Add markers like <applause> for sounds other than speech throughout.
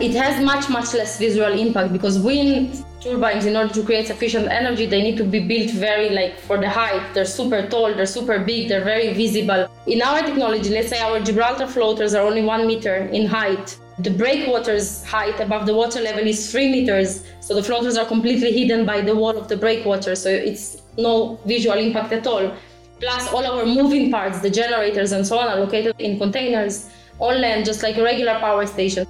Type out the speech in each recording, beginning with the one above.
It has much, much less visual impact because wind turbines, in order to create sufficient energy, they need to be built very like for the height. They're super tall, they're super big, they're very visible. In our technology, let's say our Gibraltar floaters are only one meter in height. The breakwater's height above the water level is three meters, so the floaters are completely hidden by the wall of the breakwater, so it's no visual impact at all. Plus, all our moving parts, the generators and so on, are located in containers on land, just like a regular power station.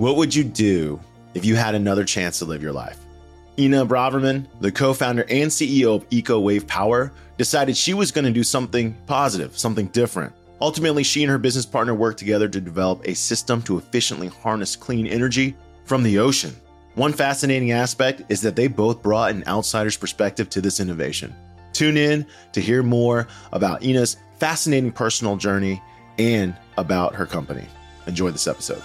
What would you do if you had another chance to live your life? Inna Braverman, the co founder and CEO of EcoWave Power, decided she was going to do something positive, something different. Ultimately, she and her business partner worked together to develop a system to efficiently harness clean energy from the ocean. One fascinating aspect is that they both brought an outsider's perspective to this innovation. Tune in to hear more about Inna's fascinating personal journey and about her company. Enjoy this episode.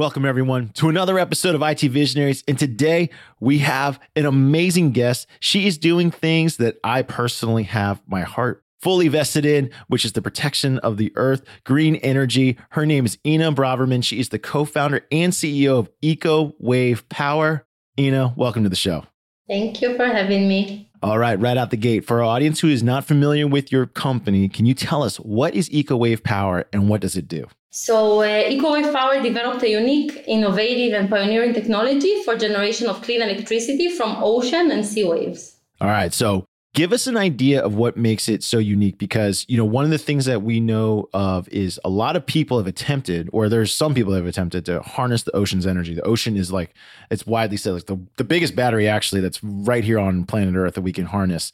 Welcome, everyone, to another episode of IT Visionaries. And today we have an amazing guest. She is doing things that I personally have my heart fully vested in, which is the protection of the earth, green energy. Her name is Inna Braverman. She is the co founder and CEO of Eco Wave Power. Inna, welcome to the show. Thank you for having me. All right, right out the gate. For our audience who is not familiar with your company, can you tell us what is Eco Wave Power and what does it do? So, uh, EcoWave Power developed a unique, innovative, and pioneering technology for generation of clean electricity from ocean and sea waves. All right. So, give us an idea of what makes it so unique because, you know, one of the things that we know of is a lot of people have attempted, or there's some people have attempted to harness the ocean's energy. The ocean is like, it's widely said, like the, the biggest battery actually that's right here on planet Earth that we can harness.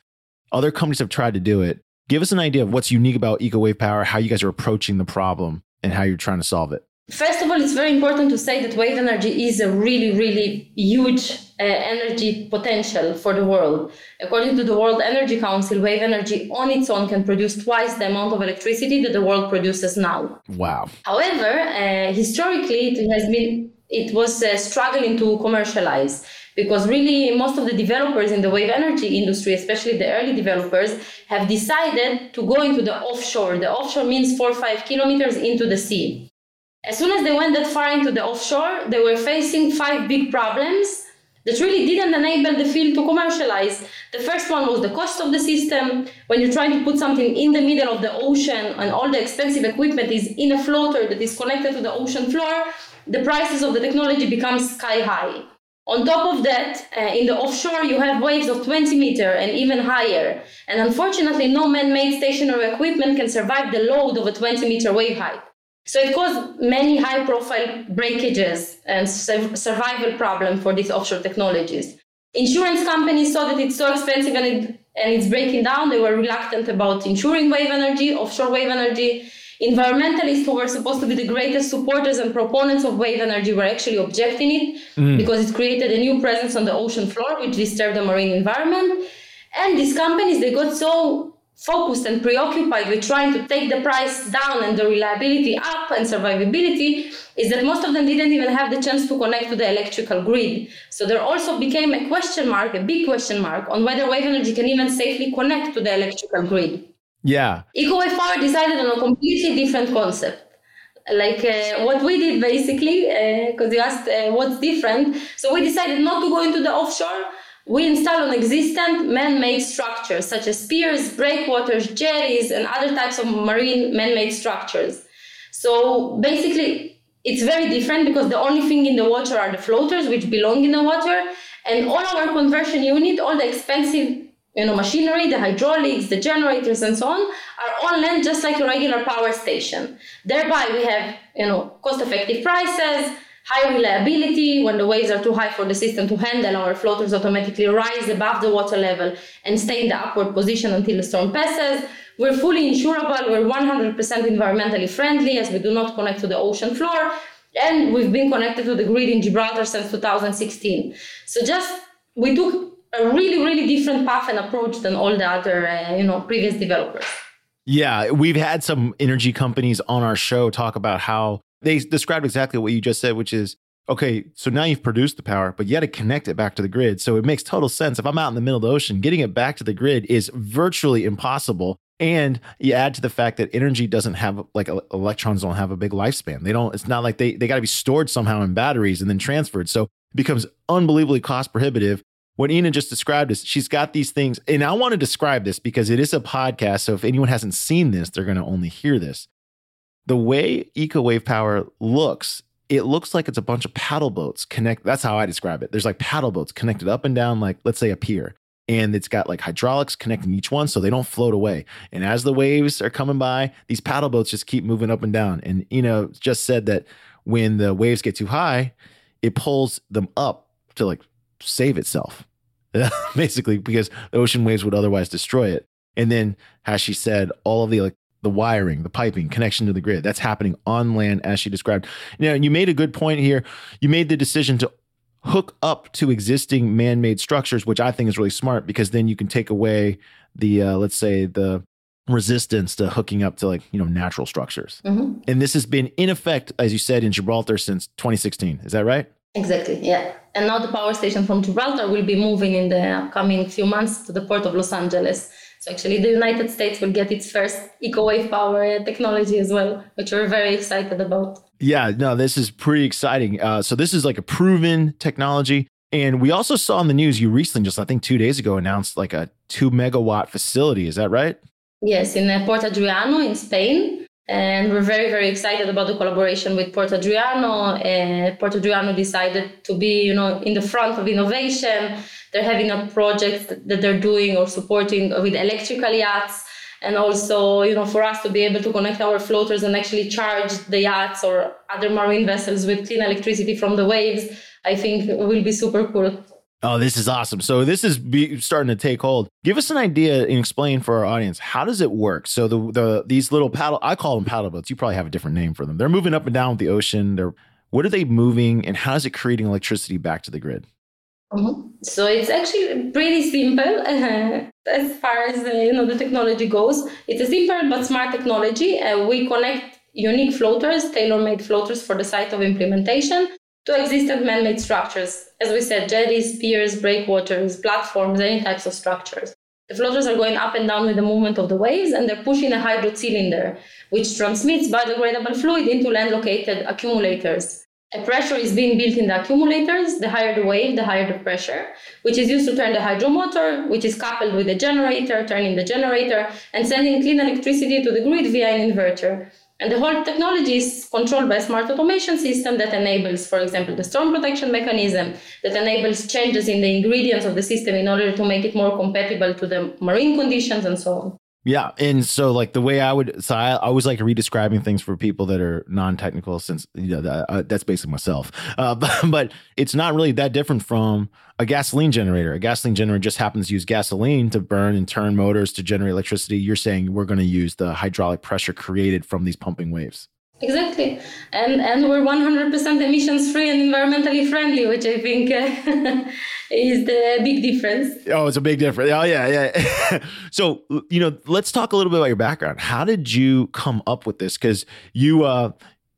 Other companies have tried to do it. Give us an idea of what's unique about EcoWave Power, how you guys are approaching the problem and how you're trying to solve it? First of all, it's very important to say that wave energy is a really, really huge uh, energy potential for the world. According to the World Energy Council, wave energy on its own can produce twice the amount of electricity that the world produces now. Wow. However, uh, historically, it has been it was uh, struggling to commercialize because really most of the developers in the wave energy industry, especially the early developers, have decided to go into the offshore. The offshore means four or five kilometers into the sea. As soon as they went that far into the offshore, they were facing five big problems that really didn't enable the field to commercialize. The first one was the cost of the system. When you're trying to put something in the middle of the ocean and all the expensive equipment is in a floater that is connected to the ocean floor, the prices of the technology become sky high. On top of that, uh, in the offshore, you have waves of 20 meter and even higher. And unfortunately, no man-made stationary equipment can survive the load of a 20 meter wave height. So it caused many high-profile breakages and survival problem for these offshore technologies. Insurance companies saw that it's so expensive and, it, and it's breaking down. They were reluctant about insuring wave energy, offshore wave energy, environmentalists who were supposed to be the greatest supporters and proponents of wave energy were actually objecting it mm. because it created a new presence on the ocean floor which disturbed the marine environment and these companies they got so focused and preoccupied with trying to take the price down and the reliability up and survivability is that most of them didn't even have the chance to connect to the electrical grid. So there also became a question mark, a big question mark, on whether wave energy can even safely connect to the electrical grid. Yeah. EcoWave Power decided on a completely different concept. Like uh, what we did basically, because uh, you asked uh, what's different. So we decided not to go into the offshore. We install on existent man-made structures such as piers, breakwaters, jetties, and other types of marine man-made structures. So basically, it's very different because the only thing in the water are the floaters, which belong in the water, and all our conversion unit, all the expensive you know, machinery, the hydraulics, the generators, and so on, are on land just like a regular power station. Thereby, we have, you know, cost-effective prices, high reliability. When the waves are too high for the system to handle, our floaters automatically rise above the water level and stay in the upward position until the storm passes. We're fully insurable. We're 100% environmentally friendly as we do not connect to the ocean floor. And we've been connected to the grid in Gibraltar since 2016. So just we took a really really different path and approach than all the other uh, you know previous developers yeah we've had some energy companies on our show talk about how they described exactly what you just said, which is okay, so now you've produced the power, but you had to connect it back to the grid. So it makes total sense. If I'm out in the middle of the ocean, getting it back to the grid is virtually impossible. And you add to the fact that energy doesn't have like electrons don't have a big lifespan. They don't, it's not like they, they got to be stored somehow in batteries and then transferred. So it becomes unbelievably cost prohibitive. What Inna just described is she's got these things. And I want to describe this because it is a podcast. So if anyone hasn't seen this, they're going to only hear this. The way EcoWave Power looks it looks like it's a bunch of paddle boats connect. That's how I describe it. There's like paddle boats connected up and down, like let's say a pier, and it's got like hydraulics connecting each one so they don't float away. And as the waves are coming by, these paddle boats just keep moving up and down. And you know, just said that when the waves get too high, it pulls them up to like save itself, <laughs> basically, because the ocean waves would otherwise destroy it. And then, as she said, all of the like the wiring, the piping, connection to the grid. That's happening on land as she described. Now, you made a good point here. You made the decision to hook up to existing man-made structures, which I think is really smart because then you can take away the uh, let's say the resistance to hooking up to like you know natural structures. Mm-hmm. And this has been in effect, as you said, in Gibraltar since 2016. Is that right? Exactly. Yeah. And now the power station from Gibraltar will be moving in the upcoming few months to the port of Los Angeles. So actually, the United States will get its first EcoWave power technology as well, which we're very excited about. Yeah, no, this is pretty exciting. Uh, so this is like a proven technology. And we also saw in the news you recently, just I think two days ago, announced like a two megawatt facility. Is that right? Yes, in uh, Port Adriano in Spain. And we're very, very excited about the collaboration with Port Adriano. Uh, Port Adriano decided to be, you know, in the front of innovation. They're having a project that they're doing or supporting with electrical yachts. And also you know for us to be able to connect our floaters and actually charge the yachts or other marine vessels with clean electricity from the waves i think will be super cool Oh, this is awesome. So this is be, starting to take hold. Give us an idea and explain for our audience how does it work? So the the these little paddle I call them paddle boats. You probably have a different name for them. They're moving up and down with the ocean. They're what are they moving and how is it creating electricity back to the grid? Mm-hmm. So it's actually pretty simple uh, <laughs> as far as uh, you know the technology goes. It's a simple but smart technology. Uh, we connect unique floaters, tailor-made floaters for the site of implementation to existing man-made structures. As we said, jetties, piers, breakwaters, platforms, any types of structures. The floaters are going up and down with the movement of the waves, and they're pushing a hydro cylinder, which transmits biodegradable fluid into land-located accumulators. A pressure is being built in the accumulators. The higher the wave, the higher the pressure, which is used to turn the hydro motor, which is coupled with the generator, turning the generator, and sending clean electricity to the grid via an inverter. And the whole technology is controlled by a smart automation system that enables, for example, the storm protection mechanism, that enables changes in the ingredients of the system in order to make it more compatible to the marine conditions and so on. Yeah, and so like the way I would, so I always like redescribing things for people that are non-technical, since you know that, uh, that's basically myself. Uh, <laughs> but, but it's not really that different from a gasoline generator. A gasoline generator just happens to use gasoline to burn and turn motors to generate electricity. You're saying we're going to use the hydraulic pressure created from these pumping waves. Exactly, and and we're 100% emissions free and environmentally friendly, which I think uh, <laughs> is the big difference. Oh, it's a big difference. Oh yeah, yeah. <laughs> so you know, let's talk a little bit about your background. How did you come up with this? Because you, uh,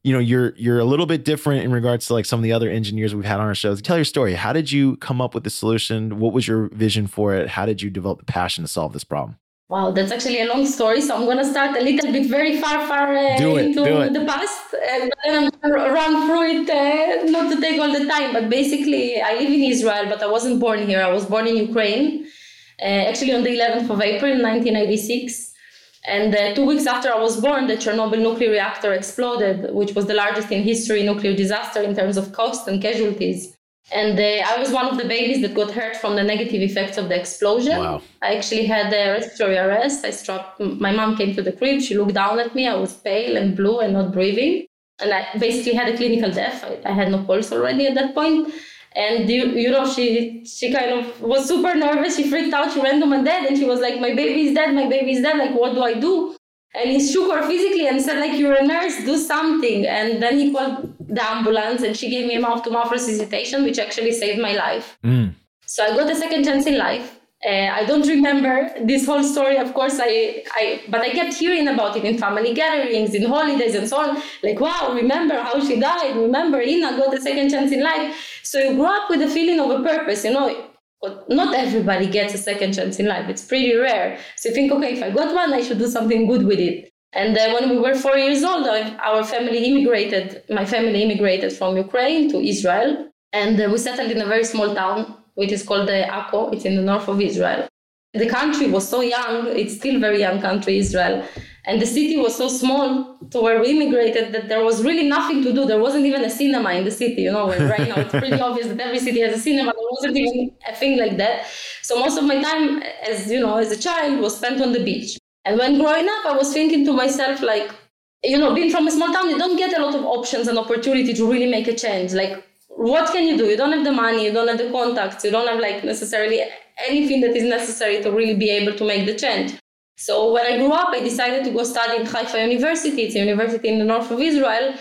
you know, you're you're a little bit different in regards to like some of the other engineers we've had on our shows. Tell your story. How did you come up with the solution? What was your vision for it? How did you develop the passion to solve this problem? Wow, that's actually a long story. So I'm going to start a little bit very far, far uh, it, into the past, and then I'm going to run through it, uh, not to take all the time. But basically, I live in Israel, but I wasn't born here. I was born in Ukraine, uh, actually on the 11th of April, 1986. And uh, two weeks after I was born, the Chernobyl nuclear reactor exploded, which was the largest in history nuclear disaster in terms of cost and casualties. And uh, I was one of the babies that got hurt from the negative effects of the explosion. Wow. I actually had a respiratory arrest. I struck, my mom came to the crib. She looked down at me. I was pale and blue and not breathing. And I basically had a clinical death. I, I had no pulse already at that point. And you, you know, she she kind of was super nervous. She freaked out. She ran to my dad and she was like, "My baby is dead. My baby is dead. Like, what do I do?" And he shook her physically and said, "Like, you're a nurse. Do something." And then he called the ambulance and she gave me a mouth to mouth resuscitation, which actually saved my life. Mm. So I got a second chance in life. Uh, I don't remember this whole story, of course. I, I, but I kept hearing about it in family gatherings, in holidays, and so on. Like, wow, remember how she died? Remember, Inna got a second chance in life. So you grow up with a feeling of a purpose. You know, not everybody gets a second chance in life. It's pretty rare. So you think, okay, if I got one, I should do something good with it. And then when we were four years old, our family immigrated. My family immigrated from Ukraine to Israel, and uh, we settled in a very small town which is called the Akko. It's in the north of Israel. The country was so young, it's still very young country, Israel. And the city was so small to where we immigrated that there was really nothing to do. There wasn't even a cinema in the city, you know, right now it's pretty <laughs> obvious that every city has a cinema. There wasn't even a thing like that. So most of my time as, you know, as a child was spent on the beach. And when growing up, I was thinking to myself, like, you know, being from a small town, you don't get a lot of options and opportunity to really make a change. Like what can you do? You don't have the money, you don't have the contacts, you don't have like necessarily anything that is necessary to really be able to make the change. So when I grew up, I decided to go study in Haifa University. It's a university in the north of Israel,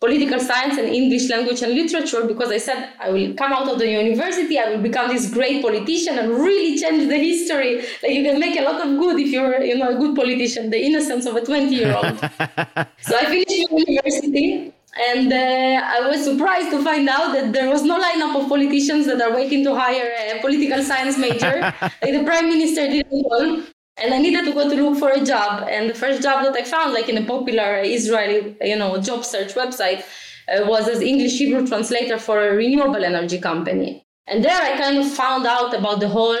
political science and English language and literature, because I said I will come out of the university, I will become this great politician and really change the history. Like you can make a lot of good if you're, you know, a good politician, the innocence of a 20 year old. <laughs> so I finished university and uh, I was surprised to find out that there was no lineup of politicians that are waiting to hire a political science major. <laughs> like the prime minister didn't. And I needed to go to look for a job. And the first job that I found, like in a popular Israeli, you know, job search website, uh, was as English Hebrew translator for a renewable energy company. And there I kind of found out about the whole,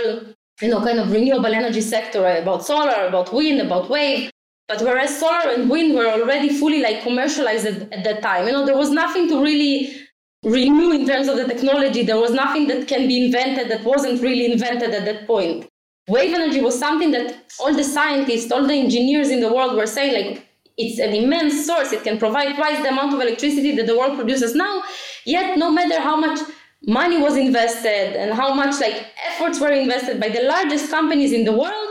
you know, kind of renewable energy sector, about solar, about wind, about wave. But whereas solar and wind were already fully like commercialized at, at that time, you know, there was nothing to really renew in terms of the technology. There was nothing that can be invented that wasn't really invented at that point. Wave energy was something that all the scientists, all the engineers in the world were saying like it's an immense source. It can provide twice the amount of electricity that the world produces now. Yet, no matter how much money was invested and how much like efforts were invested by the largest companies in the world,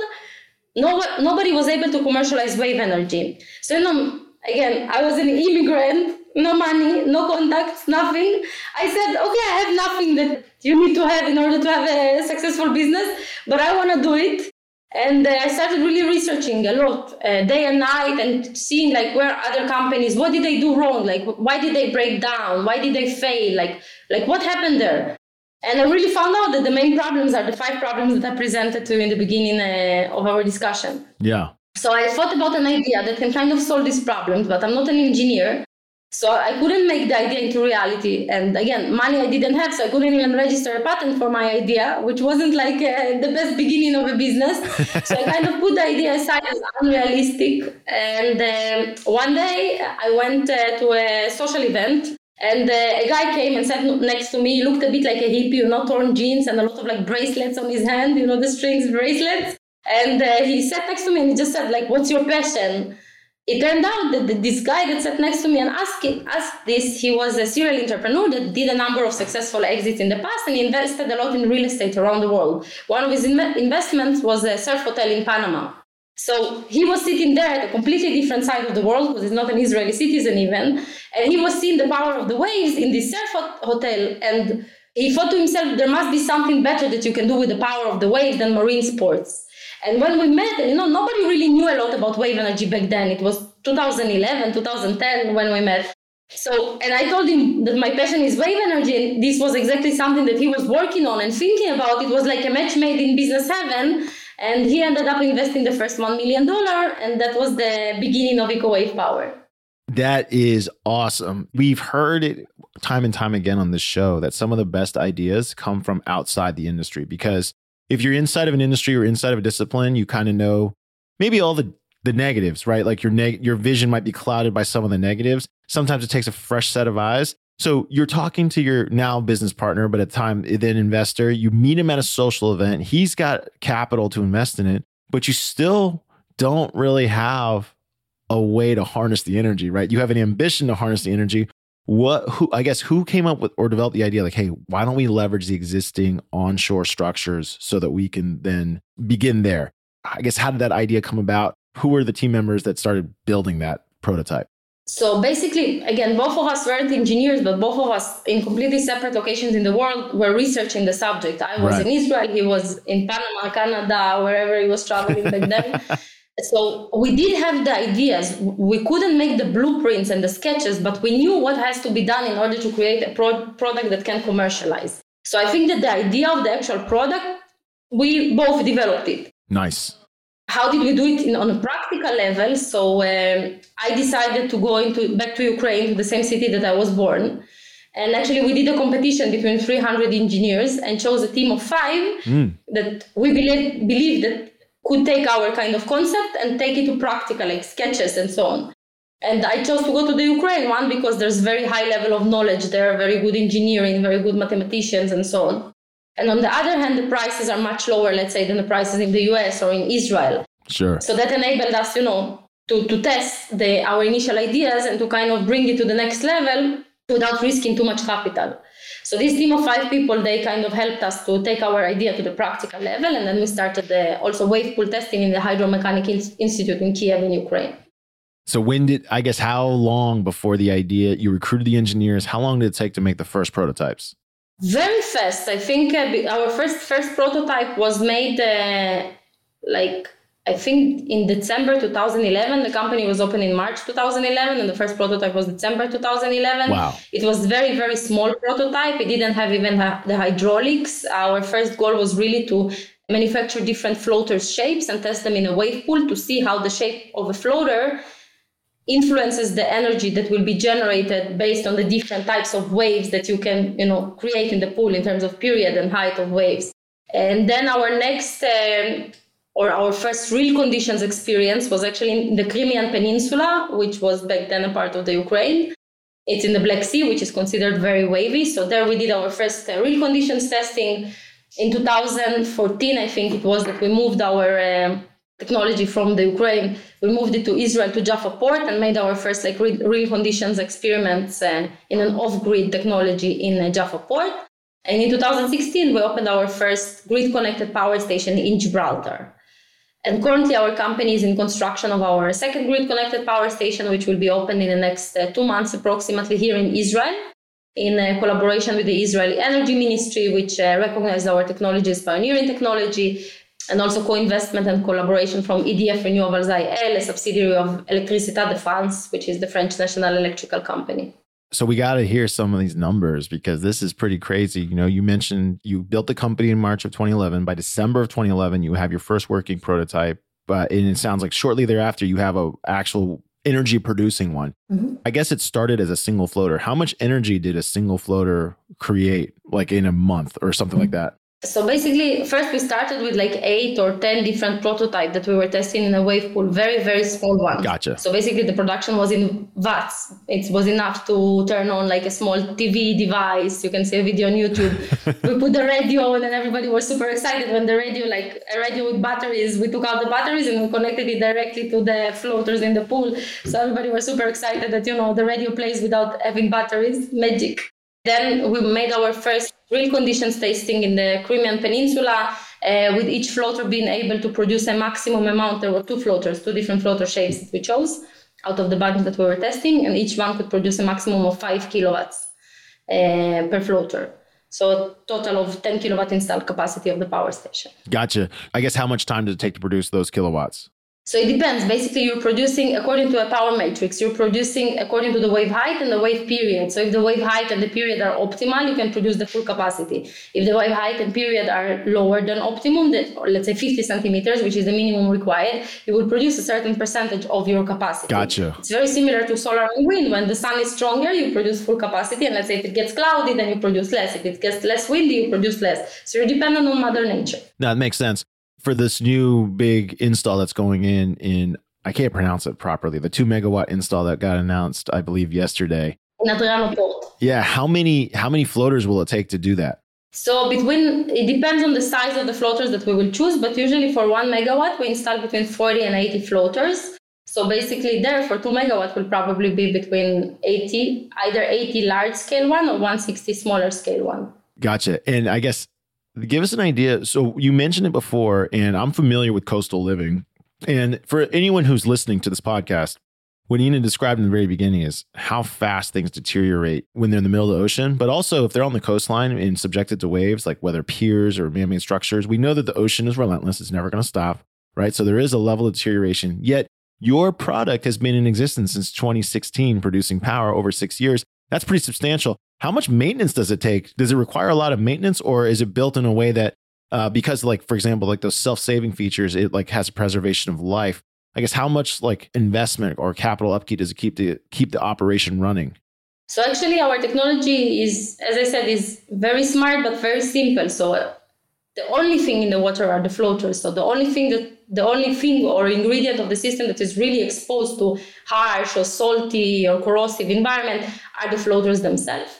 no, nobody was able to commercialize wave energy. So, you know, again, I was an immigrant, no money, no contacts, nothing. I said, okay, I have nothing that you need to have in order to have a successful business, but I want to do it. And uh, I started really researching a lot, uh, day and night, and seeing like where other companies, what did they do wrong? Like, why did they break down? Why did they fail? Like, like what happened there? And I really found out that the main problems are the five problems that I presented to you in the beginning uh, of our discussion. Yeah. So I thought about an idea that can kind of solve these problems, but I'm not an engineer. So I couldn't make the idea into reality. And again, money I didn't have, so I couldn't even register a patent for my idea, which wasn't like uh, the best beginning of a business. <laughs> so I kind of put the idea aside as unrealistic. And um, one day I went uh, to a social event and uh, a guy came and sat next to me. He looked a bit like a hippie, you know, torn jeans and a lot of like bracelets on his hand, you know, the strings bracelets. And uh, he sat next to me and he just said, like, what's your passion? It turned out that this guy that sat next to me and asked, asked this, he was a serial entrepreneur that did a number of successful exits in the past and invested a lot in real estate around the world. One of his in- investments was a surf hotel in Panama. So he was sitting there at a completely different side of the world because he's not an Israeli citizen even, and he was seeing the power of the waves in this surf hotel. And he thought to himself, there must be something better that you can do with the power of the waves than marine sports. And when we met, you know, nobody really knew a lot about wave energy back then. It was 2011, 2010 when we met. So, and I told him that my passion is wave energy, and this was exactly something that he was working on and thinking about. It was like a match made in business heaven and he ended up investing the first $1 million, and that was the beginning of EcoWave Power. That is awesome. We've heard it time and time again on this show that some of the best ideas come from outside the industry because if you're inside of an industry or inside of a discipline, you kind of know maybe all the the negatives, right? Like your neg- your vision might be clouded by some of the negatives. Sometimes it takes a fresh set of eyes so you're talking to your now business partner, but at the time eh, then investor, you meet him at a social event. He's got capital to invest in it, but you still don't really have a way to harness the energy, right? You have an ambition to harness the energy. What who I guess who came up with or developed the idea like, hey, why don't we leverage the existing onshore structures so that we can then begin there? I guess how did that idea come about? Who were the team members that started building that prototype? So basically, again, both of us weren't engineers, but both of us in completely separate locations in the world were researching the subject. I was right. in Israel, he was in Panama, Canada, wherever he was traveling back then. <laughs> So we did have the ideas. We couldn't make the blueprints and the sketches, but we knew what has to be done in order to create a pro- product that can commercialize. So I think that the idea of the actual product, we both developed it. Nice. How did we do it in, on a practical level? So um, I decided to go into back to Ukraine, to the same city that I was born. And actually, we did a competition between 300 engineers and chose a team of five mm. that we believe, believe that could take our kind of concept and take it to practical, like sketches and so on. And I chose to go to the Ukraine one because there's very high level of knowledge there, are very good engineering, very good mathematicians, and so on. And on the other hand, the prices are much lower, let's say, than the prices in the US or in Israel. Sure. So that enabled us, you know, to, to test the, our initial ideas and to kind of bring it to the next level without risking too much capital. So this team of five people, they kind of helped us to take our idea to the practical level. And then we started the, also wave pool testing in the Hydromechanic Institute in Kiev in Ukraine. So when did, I guess, how long before the idea, you recruited the engineers, how long did it take to make the first prototypes? Very fast. I think uh, our first first prototype was made uh, like I think in December 2011, the company was open in March 2011, and the first prototype was December 2011. Wow. It was very, very small prototype. It didn't have even the hydraulics. Our first goal was really to manufacture different floaters shapes and test them in a wave pool to see how the shape of a floater influences the energy that will be generated based on the different types of waves that you can you know create in the pool in terms of period and height of waves and then our next um, or our first real conditions experience was actually in the Crimean Peninsula, which was back then a part of the Ukraine. It's in the Black Sea, which is considered very wavy. So there we did our first uh, real conditions testing. In 2014, I think it was that we moved our uh, technology from the Ukraine. We moved it to Israel to Jaffa port and made our first like real, real conditions experiments uh, in an off-grid technology in uh, Jaffa port. And in 2016, we opened our first grid-connected power station in Gibraltar. And currently, our company is in construction of our second grid connected power station, which will be open in the next uh, two months approximately here in Israel, in uh, collaboration with the Israeli Energy Ministry, which uh, recognized our technology as pioneering technology, and also co investment and collaboration from EDF Renewables IL, a subsidiary of Électricité de France, which is the French national electrical company so we got to hear some of these numbers because this is pretty crazy. You know, you mentioned you built the company in March of 2011. By December of 2011, you have your first working prototype. But and it sounds like shortly thereafter, you have a actual energy producing one. Mm-hmm. I guess it started as a single floater. How much energy did a single floater create, like in a month or something mm-hmm. like that? So basically, first we started with like eight or 10 different prototypes that we were testing in a wave pool, very, very small one. Gotcha. So basically, the production was in watts. It was enough to turn on like a small TV device. You can see a video on YouTube. <laughs> we put the radio on, and everybody was super excited when the radio, like a radio with batteries, we took out the batteries and we connected it directly to the floaters in the pool. So everybody was super excited that, you know, the radio plays without having batteries. Magic. Then we made our first real conditions testing in the Crimean Peninsula, uh, with each floater being able to produce a maximum amount. There were two floaters, two different floater shapes that we chose out of the bunch that we were testing, and each one could produce a maximum of five kilowatts uh, per floater. So a total of 10 kilowatt installed capacity of the power station. Gotcha. I guess how much time does it take to produce those kilowatts? So it depends. Basically, you're producing according to a power matrix. You're producing according to the wave height and the wave period. So if the wave height and the period are optimal, you can produce the full capacity. If the wave height and period are lower than optimum, that, or let's say 50 centimeters, which is the minimum required, you will produce a certain percentage of your capacity. Gotcha. It's very similar to solar and wind. When the sun is stronger, you produce full capacity. And let's say if it gets cloudy, then you produce less. If it gets less windy, you produce less. So you're dependent on Mother Nature. That makes sense for this new big install that's going in in I can't pronounce it properly. The two megawatt install that got announced, I believe, yesterday. Yeah, how many how many floaters will it take to do that? So between it depends on the size of the floaters that we will choose, but usually for one megawatt we install between 40 and 80 floaters. So basically there for two megawatt will probably be between 80, either 80 large scale one or 160 smaller scale one. Gotcha. And I guess Give us an idea. So you mentioned it before, and I'm familiar with coastal living. And for anyone who's listening to this podcast, what Inna described in the very beginning is how fast things deteriorate when they're in the middle of the ocean, but also if they're on the coastline and subjected to waves, like whether piers or man made structures, we know that the ocean is relentless. It's never going to stop, right? So there is a level of deterioration. Yet your product has been in existence since 2016, producing power over six years. That's pretty substantial. How much maintenance does it take? Does it require a lot of maintenance or is it built in a way that uh, because like for example like those self-saving features it like has a preservation of life I guess how much like investment or capital upkeep does it keep to keep the operation running? So actually, our technology is, as I said, is very smart but very simple. So the only thing in the water are the floaters. So the only thing that the only thing or ingredient of the system that is really exposed to harsh or salty or corrosive environment are the floaters themselves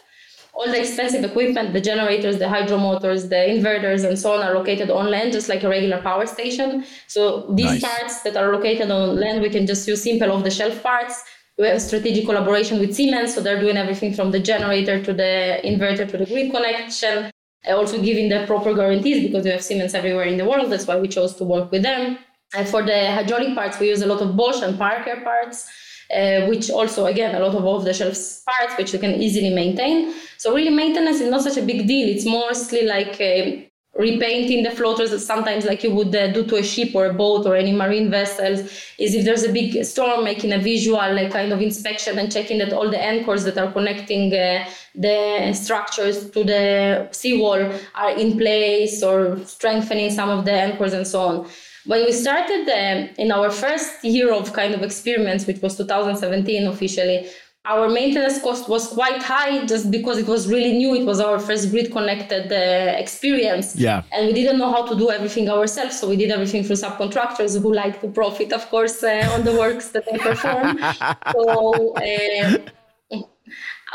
all the expensive equipment, the generators, the hydro motors, the inverters, and so on, are located on land, just like a regular power station. So these nice. parts that are located on land, we can just use simple off-the-shelf parts. We have strategic collaboration with Siemens, so they're doing everything from the generator to the inverter to the grid connection. Also giving the proper guarantees because we have Siemens everywhere in the world. That's why we chose to work with them. And for the hydraulic parts, we use a lot of Bosch and Parker parts uh, which also again a lot of off-the-shelf parts which you can easily maintain. So really maintenance is not such a big deal. It's mostly like uh, repainting the floaters sometimes like you would uh, do to a ship or a boat or any marine vessels is if there's a big storm making a visual like, kind of inspection and checking that all the anchors that are connecting uh, the structures to the seawall are in place or strengthening some of the anchors and so on. When we started um, in our first year of kind of experiments, which was 2017 officially, our maintenance cost was quite high just because it was really new. It was our first grid connected uh, experience. Yeah. And we didn't know how to do everything ourselves. So we did everything through subcontractors who like to profit, of course, uh, on the works that they perform. <laughs> so uh,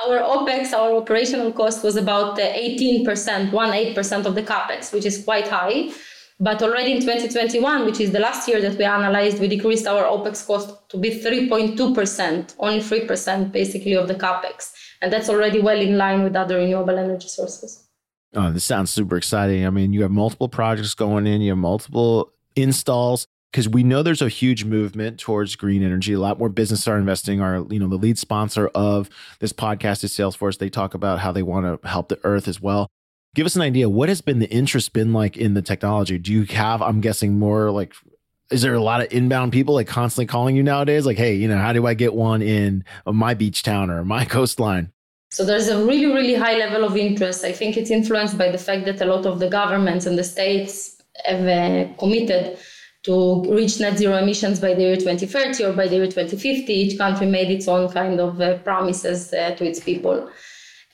our OPEX, our operational cost was about 18%, 1 8% of the CAPEX, which is quite high. But already in 2021, which is the last year that we analyzed, we decreased our OPEX cost to be 3.2%, only 3% basically of the CAPEX. And that's already well in line with other renewable energy sources. Oh, this sounds super exciting. I mean, you have multiple projects going in, you have multiple installs because we know there's a huge movement towards green energy. A lot more businesses are investing. Our, you know, the lead sponsor of this podcast is Salesforce. They talk about how they want to help the earth as well give us an idea. What has been the interest been like in the technology? Do you have i'm guessing more like is there a lot of inbound people like constantly calling you nowadays? Like hey you know how do i get one in my beach town or my <laughs> coastline? So there's a really really high level of interest. I think it's influenced by the fact that a lot of the governments and the states have uh, committed to reach net zero emissions by the year 2030 or by the year 2050 each country made its own kind of uh, promises uh, to its people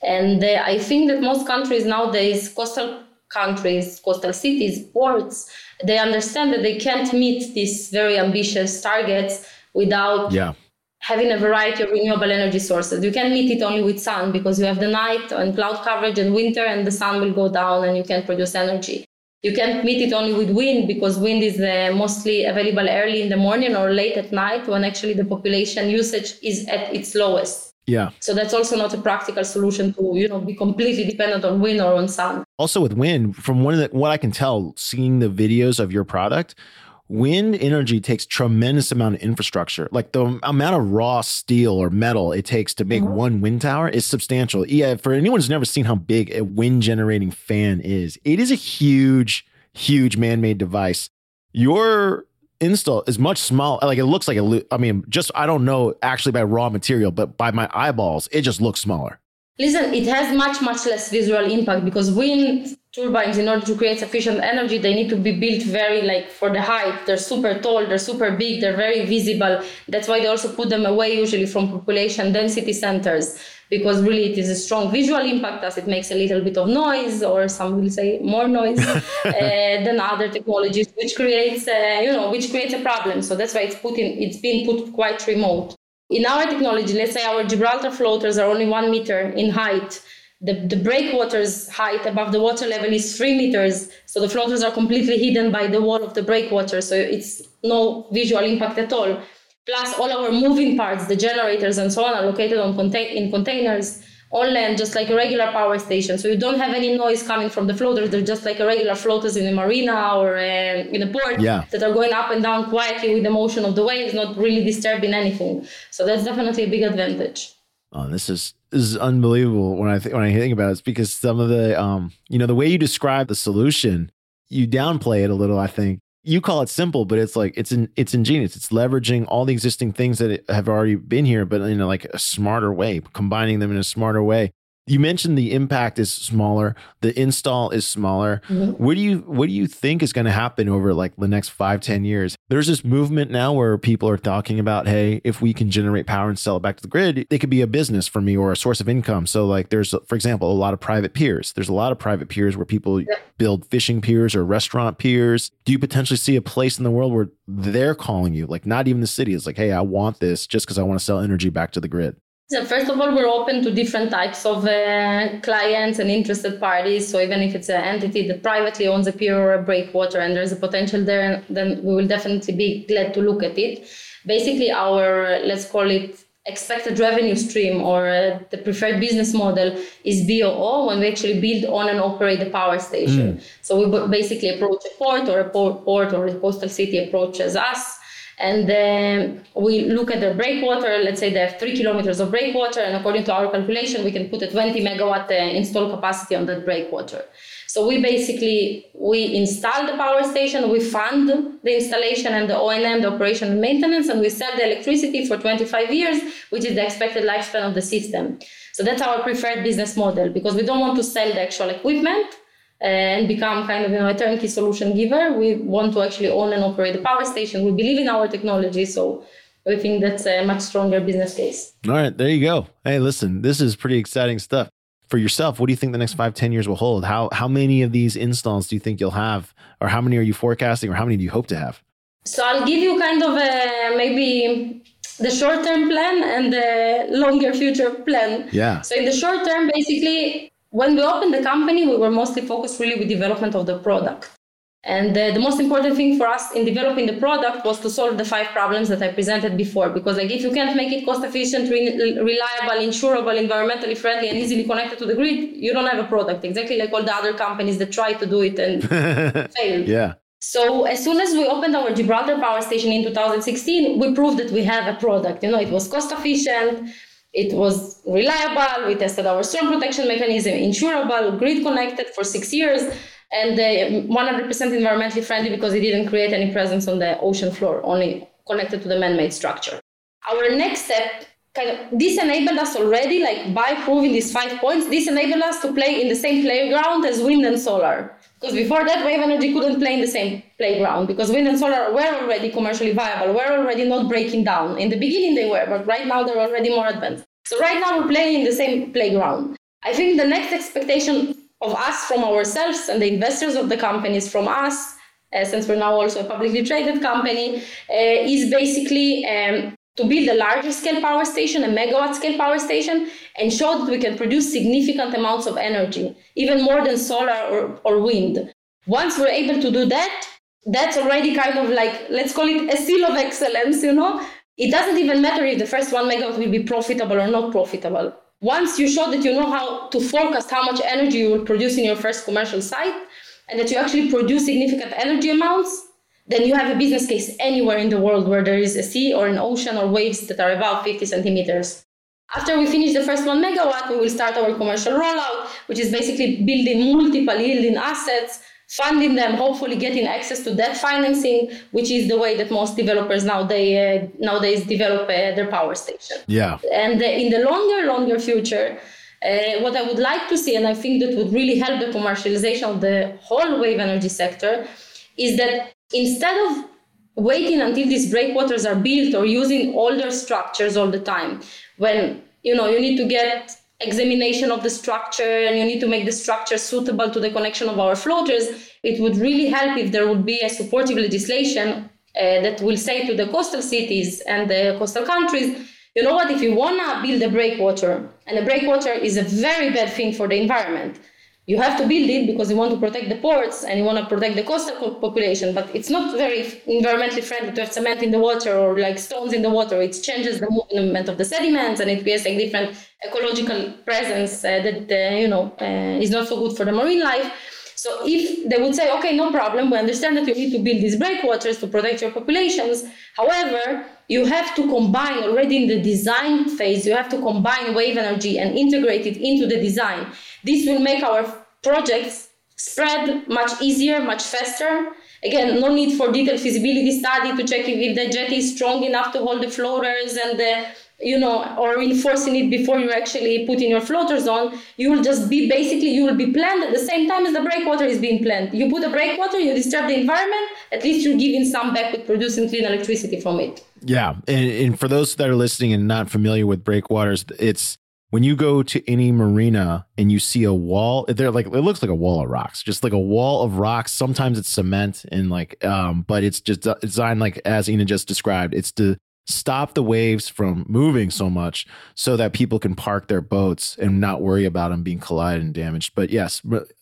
and uh, I think that most countries nowadays, coastal countries, coastal cities, ports, they understand that they can't meet these very ambitious targets without yeah. having a variety of renewable energy sources. You can meet it only with sun because you have the night and cloud coverage and winter and the sun will go down and you can't produce energy. You can't meet it only with wind because wind is uh, mostly available early in the morning or late at night when actually the population usage is at its lowest. Yeah. So that's also not a practical solution to, you know, be completely dependent on wind or on sun. Also with wind, from one of the, what I can tell, seeing the videos of your product, wind energy takes tremendous amount of infrastructure. Like the amount of raw steel or metal it takes to make mm-hmm. one wind tower is substantial. Yeah, for anyone who's never seen how big a wind generating fan is, it is a huge, huge man-made device. Your install is much smaller. Like it looks like a. I mean, just I don't know actually by raw material, but by my eyeballs, it just looks smaller. Listen, it has much much less visual impact because wind turbines, in order to create sufficient energy, they need to be built very like for the height. They're super tall, they're super big, they're very visible. That's why they also put them away usually from population density centers because really it is a strong visual impact as it makes a little bit of noise or some will say more noise. <laughs> Uh, than other technologies which creates uh, you know which creates a problem. So that's why it's put in it's been put quite remote. In our technology let's say our gibraltar floaters are only one meter in height. The, the breakwater's height above the water level is three meters. So the floaters are completely hidden by the wall of the breakwater. So it's no visual impact at all Plus, all our moving parts, the generators and so on, are located on contain- in containers on land, just like a regular power station. So you don't have any noise coming from the floaters. They're just like a regular floaters in a marina or uh, in a port yeah. that are going up and down quietly with the motion of the waves, not really disturbing anything. So that's definitely a big advantage. Oh, this is this is unbelievable when I think when I think about it. It's because some of the um, you know, the way you describe the solution, you downplay it a little. I think you call it simple, but it's like it's in, it's ingenious. It's leveraging all the existing things that have already been here, but in a, like a smarter way, combining them in a smarter way. You mentioned the impact is smaller, the install is smaller. Mm-hmm. What do you what do you think is going to happen over like the next five ten years? There's this movement now where people are talking about, hey, if we can generate power and sell it back to the grid, it could be a business for me or a source of income. So like there's for example, a lot of private piers. There's a lot of private piers where people yeah. build fishing piers or restaurant piers. Do you potentially see a place in the world where they're calling you, like not even the city, is like, hey, I want this just because I want to sell energy back to the grid? So first of all, we're open to different types of uh, clients and interested parties. So even if it's an entity that privately owns a pier or a breakwater and there's a potential there, then we will definitely be glad to look at it. Basically, our let's call it expected revenue stream or uh, the preferred business model is BOO when we actually build on and operate the power station. Mm. So we basically approach a port or a port or a coastal city approaches us and then we look at the breakwater. Let's say they have three kilometers of breakwater, and according to our calculation, we can put a 20 megawatt uh, install capacity on that breakwater. So we basically we install the power station, we fund the installation and the O&M, the operation and maintenance, and we sell the electricity for 25 years, which is the expected lifespan of the system. So that's our preferred business model because we don't want to sell the actual equipment and become kind of you know a turnkey solution giver. We want to actually own and operate the power station. We believe in our technology, so we think that's a much stronger business case. All right, there you go. Hey, listen, this is pretty exciting stuff. For yourself, what do you think the next five, ten years will hold? How how many of these installs do you think you'll have, or how many are you forecasting, or how many do you hope to have? So I'll give you kind of a maybe the short term plan and the longer future plan. Yeah. So in the short term, basically, when we opened the company, we were mostly focused really with development of the product. And uh, the most important thing for us in developing the product was to solve the five problems that I presented before. Because like if you can't make it cost efficient, re- reliable, insurable, environmentally friendly, and easily connected to the grid, you don't have a product. Exactly like all the other companies that try to do it and <laughs> failed. Yeah. So as soon as we opened our Gibraltar power station in 2016, we proved that we have a product. You know, it was cost efficient. It was reliable. We tested our storm protection mechanism, insurable, grid connected for six years, and uh, 100% environmentally friendly because it didn't create any presence on the ocean floor, only connected to the man-made structure. Our next step kind of this enabled us already, like by proving these five points, this enabled us to play in the same playground as wind and solar. Because before that, wave energy couldn't play in the same playground because wind and solar were already commercially viable, were already not breaking down. In the beginning, they were, but right now they're already more advanced. So right now we're playing in the same playground. I think the next expectation of us from ourselves and the investors of the companies from us, uh, since we're now also a publicly traded company, uh, is basically um, to build a larger scale power station, a megawatt scale power station, and show that we can produce significant amounts of energy, even more than solar or, or wind. Once we're able to do that, that's already kind of like, let's call it a seal of excellence, you know? It doesn't even matter if the first one megawatt will be profitable or not profitable. Once you show that you know how to forecast how much energy you will produce in your first commercial site, and that you actually produce significant energy amounts, then you have a business case anywhere in the world where there is a sea or an ocean or waves that are above 50 centimeters. After we finish the first one megawatt, we will start our commercial rollout, which is basically building multiple yielding assets, funding them, hopefully getting access to debt financing, which is the way that most developers nowadays, uh, nowadays develop uh, their power station. Yeah. And uh, in the longer, longer future, uh, what I would like to see, and I think that would really help the commercialization of the whole wave energy sector, is that instead of waiting until these breakwaters are built or using older structures all the time when you know you need to get examination of the structure and you need to make the structure suitable to the connection of our floaters it would really help if there would be a supportive legislation uh, that will say to the coastal cities and the coastal countries you know what? If you want to build a breakwater and a breakwater is a very bad thing for the environment you have to build it because you want to protect the ports and you want to protect the coastal population but it's not very environmentally friendly to have cement in the water or like stones in the water. It changes the movement of the sediments and it creates like different ecological presence uh, that uh, you know uh, is not so good for the marine life. So if they would say okay no problem we understand that you need to build these breakwaters to protect your populations however you have to combine already in the design phase you have to combine wave energy and integrate it into the design this will make our projects spread much easier, much faster. Again, no need for detailed feasibility study to check if, if the jetty is strong enough to hold the floaters and the you know, or reinforcing it before you actually put in your floaters on, you will just be basically you will be planned at the same time as the breakwater is being planned. You put a breakwater, you disturb the environment, at least you're giving some back with producing clean electricity from it. Yeah. And, and for those that are listening and not familiar with breakwaters, it's when you go to any marina and you see a wall, they're like it looks like a wall of rocks, just like a wall of rocks. Sometimes it's cement and like, um, but it's just designed like as Inna just described. It's to stop the waves from moving so much so that people can park their boats and not worry about them being collided and damaged. But yes,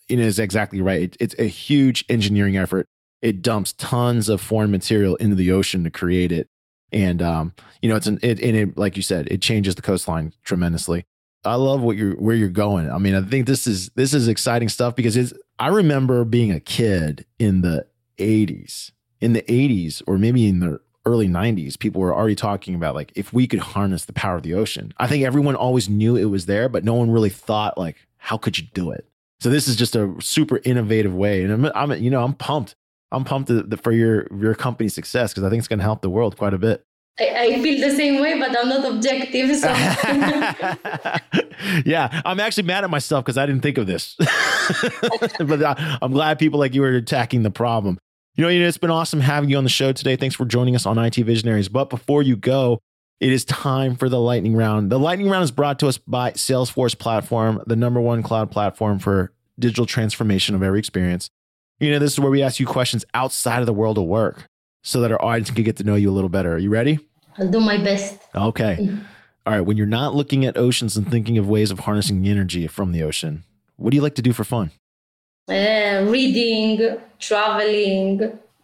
Inna is exactly right. It, it's a huge engineering effort. It dumps tons of foreign material into the ocean to create it. And um, you know, it's an it, and it, like you said, it changes the coastline tremendously. I love what you're where you're going. I mean, I think this is this is exciting stuff because it's I remember being a kid in the 80s. In the 80s or maybe in the early 90s, people were already talking about like if we could harness the power of the ocean. I think everyone always knew it was there, but no one really thought like how could you do it? So this is just a super innovative way and I'm, I'm you know, I'm pumped. I'm pumped for your your company's success because I think it's going to help the world quite a bit. I, I feel the same way, but I'm not objective. So. <laughs> yeah, I'm actually mad at myself because I didn't think of this. <laughs> but I, I'm glad people like you are attacking the problem. You know, it's been awesome having you on the show today. Thanks for joining us on IT Visionaries. But before you go, it is time for the lightning round. The lightning round is brought to us by Salesforce Platform, the number one cloud platform for digital transformation of every experience. You know, this is where we ask you questions outside of the world of work so that our audience can get to know you a little better. Are you ready? I'll do my best. Okay. Mm-hmm. All right. When you're not looking at oceans and thinking of ways of harnessing the energy from the ocean, what do you like to do for fun? Uh, reading, traveling,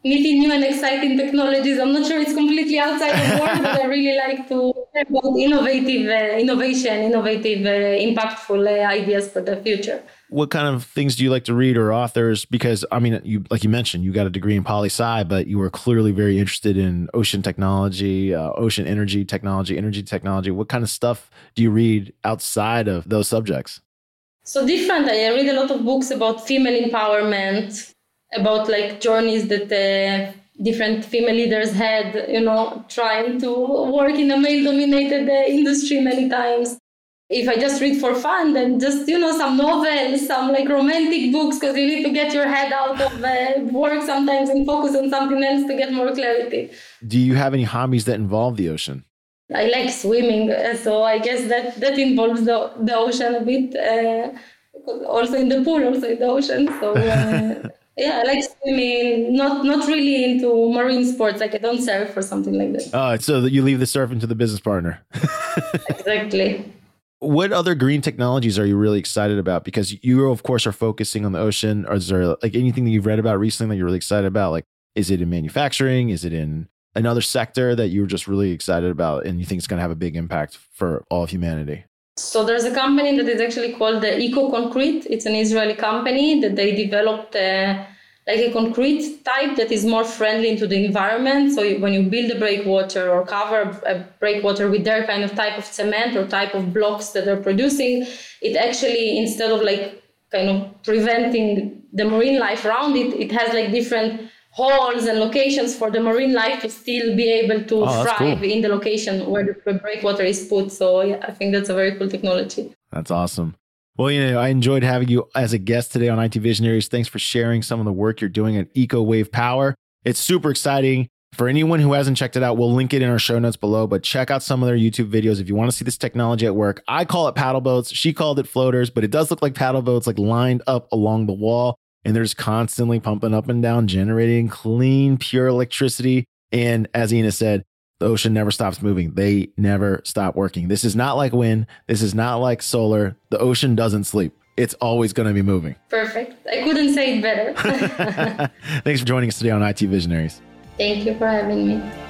meeting new and exciting technologies. I'm not sure it's completely outside of work, but I really <laughs> like to about innovative uh, innovation, innovative, uh, impactful uh, ideas for the future what kind of things do you like to read or authors? Because I mean, you like you mentioned, you got a degree in poli sci, but you were clearly very interested in ocean technology, uh, ocean energy technology, energy technology. What kind of stuff do you read outside of those subjects? So different. I read a lot of books about female empowerment, about like journeys that uh, different female leaders had, you know, trying to work in a male-dominated uh, industry many times if I just read for fun, then just you know some novels, some like romantic books, because you need to get your head out of uh, work sometimes and focus on something else to get more clarity. Do you have any hobbies that involve the ocean? I like swimming, uh, so I guess that that involves the the ocean a bit. Uh, also in the pool, also in the ocean. So. Uh, <laughs> yeah, I like swimming. Not not really into marine sports. Like I don't surf or something like that. Oh, so you leave the surfing to the business partner. <laughs> exactly what other green technologies are you really excited about? Because you, of course, are focusing on the ocean. Or is there like anything that you've read about recently that you're really excited about? Like, is it in manufacturing? Is it in another sector that you're just really excited about and you think it's going to have a big impact for all of humanity? So there's a company that is actually called the Eco Concrete. It's an Israeli company that they developed. Uh, like a concrete type that is more friendly into the environment. So when you build a breakwater or cover a breakwater with their kind of type of cement or type of blocks that they're producing, it actually instead of like kind of preventing the marine life around it, it has like different holes and locations for the marine life to still be able to oh, thrive cool. in the location where the breakwater is put. So yeah, I think that's a very cool technology. That's awesome. Well, you know, I enjoyed having you as a guest today on IT Visionaries. Thanks for sharing some of the work you're doing at Eco Wave Power. It's super exciting. For anyone who hasn't checked it out, we'll link it in our show notes below, but check out some of their YouTube videos if you want to see this technology at work. I call it paddle boats. She called it floaters, but it does look like paddle boats like lined up along the wall. And there's constantly pumping up and down, generating clean, pure electricity. And as Inna said, the ocean never stops moving. They never stop working. This is not like wind. This is not like solar. The ocean doesn't sleep. it's always going to be moving. Perfect. I couldn't say it better. <laughs> Thanks for joining us today on IT Visionaries. Thank you for having me.